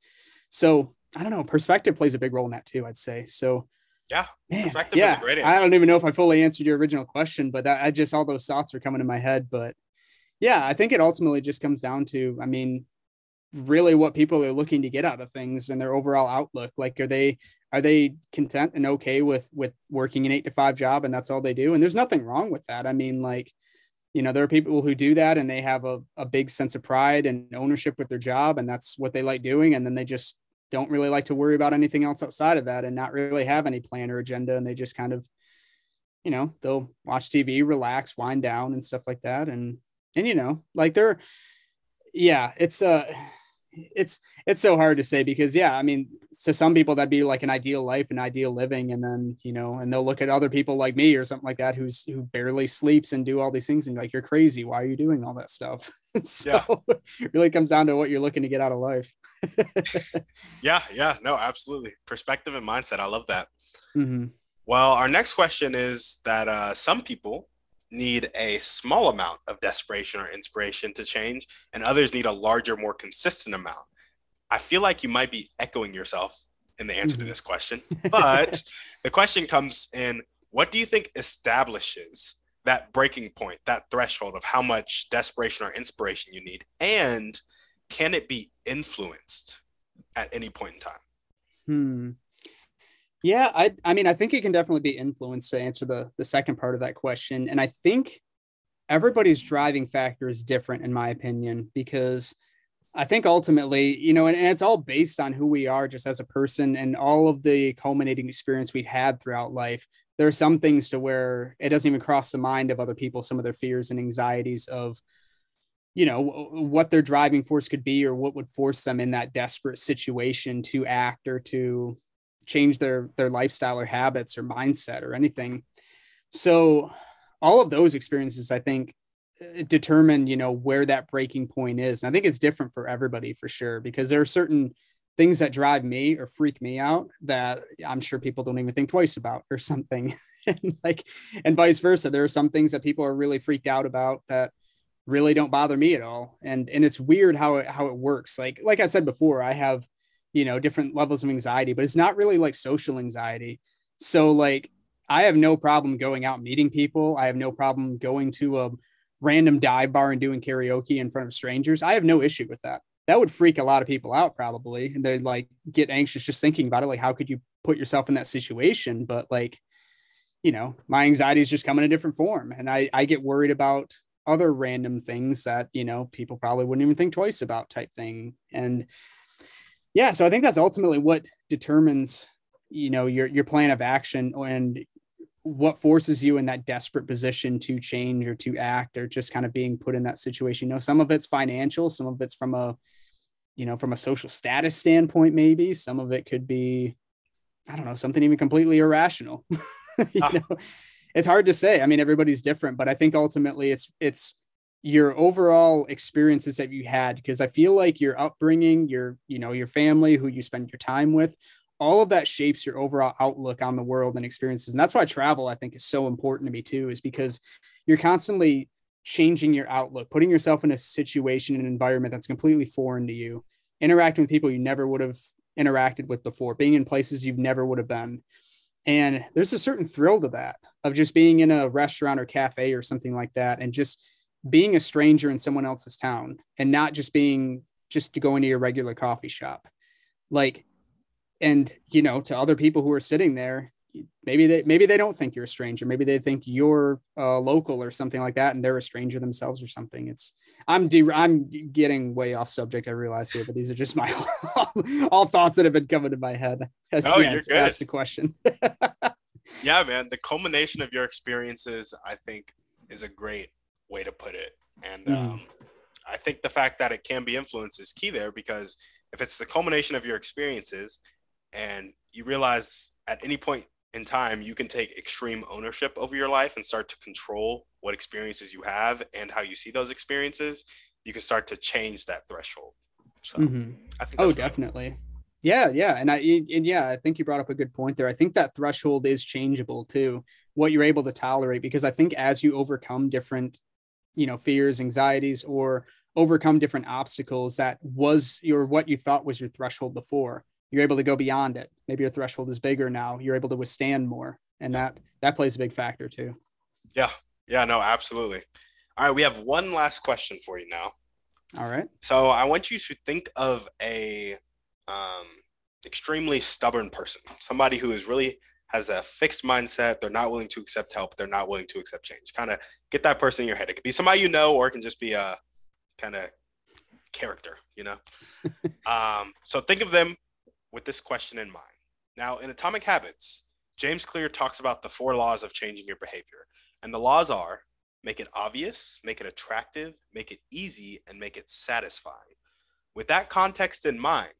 so i don't know perspective plays a big role in that too i'd say so yeah, Man, yeah. I don't even know if I fully answered your original question, but that, I just all those thoughts are coming in my head. But yeah, I think it ultimately just comes down to, I mean, really what people are looking to get out of things and their overall outlook. Like, are they are they content and okay with with working an eight to five job and that's all they do? And there's nothing wrong with that. I mean, like, you know, there are people who do that and they have a, a big sense of pride and ownership with their job and that's what they like doing. And then they just don't really like to worry about anything else outside of that and not really have any plan or agenda. And they just kind of, you know, they'll watch TV, relax, wind down and stuff like that. And, and, you know, like they're, yeah, it's, uh, it's, it's so hard to say because yeah, I mean, to some people that'd be like an ideal life and ideal living. And then, you know, and they'll look at other people like me or something like that, who's, who barely sleeps and do all these things and like, you're crazy. Why are you doing all that stuff? [LAUGHS] so yeah. it really comes down to what you're looking to get out of life. [LAUGHS] yeah, yeah, no, absolutely. Perspective and mindset. I love that. Mm-hmm. Well, our next question is that uh, some people need a small amount of desperation or inspiration to change, and others need a larger, more consistent amount. I feel like you might be echoing yourself in the answer mm-hmm. to this question, [LAUGHS] but the question comes in what do you think establishes that breaking point, that threshold of how much desperation or inspiration you need? And can it be influenced at any point in time? Hmm. Yeah, I I mean I think it can definitely be influenced to answer the the second part of that question. And I think everybody's driving factor is different in my opinion because I think ultimately, you know, and, and, it's all based on who we are just as a person and all of the culminating experience we've had throughout life. There are some things to where it doesn't even cross the mind of other people, some of their fears and anxieties of, you know what their driving force could be or what would force them in that desperate situation to act or to change their their lifestyle or habits or mindset or anything so all of those experiences i think uh, determine you know where that breaking point is and i think it's different for everybody for sure because there are certain things that drive me or freak me out that i'm sure people don't even think twice about or something [LAUGHS] and like and vice versa there are some things that people are really freaked out about that really don't bother me at all. And and it's weird how it how it works. Like like I said before, I have you know different levels of anxiety, but it's not really like social anxiety. So like I have no problem going out meeting people. I have no problem going to a random dive bar and doing karaoke in front of strangers. I have no issue with that. That would freak a lot of people out probably. And they'd like get anxious just thinking about it. Like, how could you put yourself in that situation? But like, you know, my anxiety is just coming in a different form. And I, I get worried about other random things that you know people probably wouldn't even think twice about type thing and yeah so i think that's ultimately what determines you know your your plan of action and what forces you in that desperate position to change or to act or just kind of being put in that situation you know some of it's financial some of it's from a you know from a social status standpoint maybe some of it could be i don't know something even completely irrational [LAUGHS] you ah. know it's hard to say. I mean, everybody's different, but I think ultimately it's it's your overall experiences that you had because I feel like your upbringing, your you know your family, who you spend your time with, all of that shapes your overall outlook on the world and experiences. And that's why travel I think is so important to me too, is because you're constantly changing your outlook, putting yourself in a situation, an environment that's completely foreign to you, interacting with people you never would have interacted with before, being in places you never would have been. And there's a certain thrill to that of just being in a restaurant or cafe or something like that and just being a stranger in someone else's town and not just being just to go into your regular coffee shop. Like, and you know, to other people who are sitting there, maybe they maybe they don't think you're a stranger maybe they think you're uh, local or something like that and they're a stranger themselves or something it's i'm de- i'm getting way off subject i realize here but these are just my [LAUGHS] all thoughts that have been coming to my head as oh, you're good. that's the question [LAUGHS] yeah man the culmination of your experiences i think is a great way to put it. And mm. um, i think the fact that it can be influenced is key there because if it's the culmination of your experiences and you realize at any point in time you can take extreme ownership over your life and start to control what experiences you have and how you see those experiences you can start to change that threshold. So mm-hmm. oh definitely. Yeah yeah. And i and yeah i think you brought up a good point there. I think that threshold is changeable too what you're able to tolerate because i think as you overcome different you know fears anxieties or overcome different obstacles that was your what you thought was your threshold before you're able to go beyond it. Maybe your threshold is bigger now. You're able to withstand more, and that that plays a big factor too. Yeah, yeah, no, absolutely. All right, we have one last question for you now. All right. So I want you to think of a um, extremely stubborn person, somebody who is really has a fixed mindset. They're not willing to accept help. They're not willing to accept change. Kind of get that person in your head. It could be somebody you know, or it can just be a kind of character, you know. [LAUGHS] um, so think of them with this question in mind. Now, in Atomic Habits, James Clear talks about the four laws of changing your behavior. And the laws are make it obvious, make it attractive, make it easy, and make it satisfying. With that context in mind,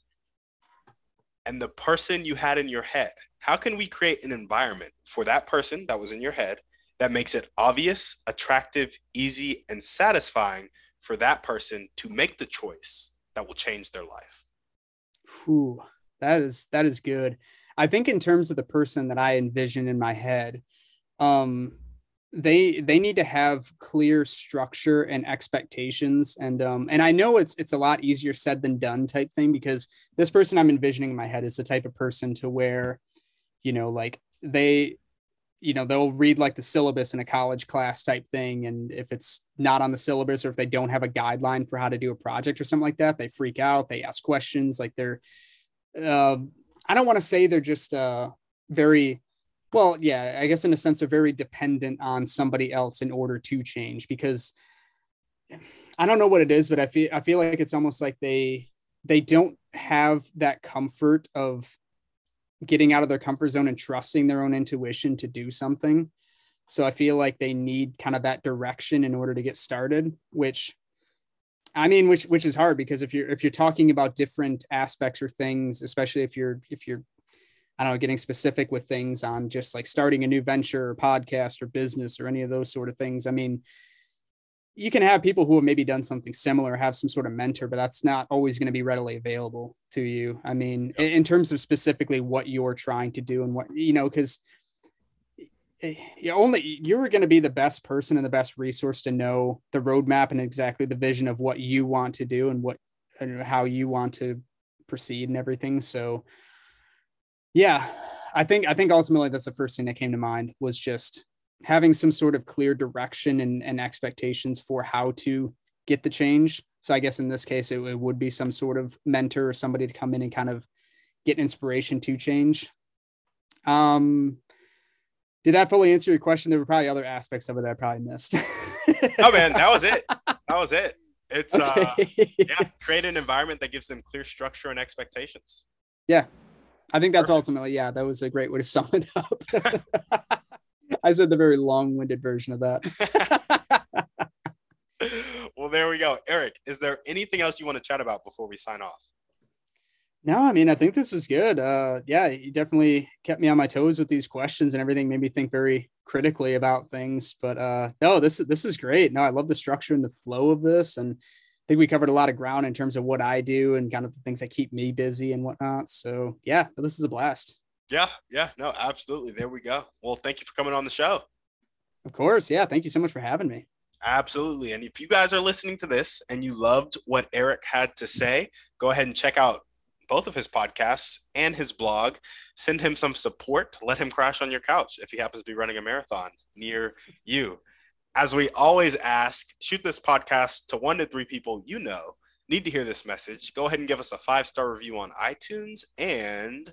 and the person you had in your head, how can we create an environment for that person that was in your head that makes it obvious, attractive, easy, and satisfying for that person to make the choice that will change their life? Whew. That is that is good. I think in terms of the person that I envision in my head, um, they they need to have clear structure and expectations and um and I know it's it's a lot easier said than done type thing because this person I'm envisioning in my head is the type of person to where you know like they you know they'll read like the syllabus in a college class type thing and if it's not on the syllabus or if they don't have a guideline for how to do a project or something like that they freak out they ask questions like they're uh, I don't want to say they're just uh, very well, yeah, I guess in a sense they're very dependent on somebody else in order to change because I don't know what it is, but I feel I feel like it's almost like they they don't have that comfort of getting out of their comfort zone and trusting their own intuition to do something. So I feel like they need kind of that direction in order to get started, which I mean, which which is hard because if you're if you're talking about different aspects or things, especially if you're if you're I don't know, getting specific with things on just like starting a new venture or podcast or business or any of those sort of things. I mean, you can have people who have maybe done something similar, have some sort of mentor, but that's not always going to be readily available to you. I mean, in terms of specifically what you're trying to do and what, you know, because you only you're going to be the best person and the best resource to know the roadmap and exactly the vision of what you want to do and what and how you want to proceed and everything so yeah i think i think ultimately that's the first thing that came to mind was just having some sort of clear direction and, and expectations for how to get the change so i guess in this case it, it would be some sort of mentor or somebody to come in and kind of get inspiration to change um did that fully answer your question? There were probably other aspects of it that I probably missed. [LAUGHS] oh man, that was it. That was it. It's uh, okay. uh yeah, create an environment that gives them clear structure and expectations. Yeah. I think that's Perfect. ultimately, yeah, that was a great way to sum it up. [LAUGHS] [LAUGHS] I said the very long-winded version of that. [LAUGHS] well, there we go. Eric, is there anything else you want to chat about before we sign off? No, I mean, I think this was good. Uh, yeah, you definitely kept me on my toes with these questions and everything. Made me think very critically about things. But uh, no, this this is great. No, I love the structure and the flow of this, and I think we covered a lot of ground in terms of what I do and kind of the things that keep me busy and whatnot. So yeah, this is a blast. Yeah, yeah, no, absolutely. There we go. Well, thank you for coming on the show. Of course, yeah. Thank you so much for having me. Absolutely. And if you guys are listening to this and you loved what Eric had to say, go ahead and check out both of his podcasts and his blog. Send him some support. Let him crash on your couch if he happens to be running a marathon near you. As we always ask, shoot this podcast to one to three people you know need to hear this message. Go ahead and give us a five star review on iTunes, and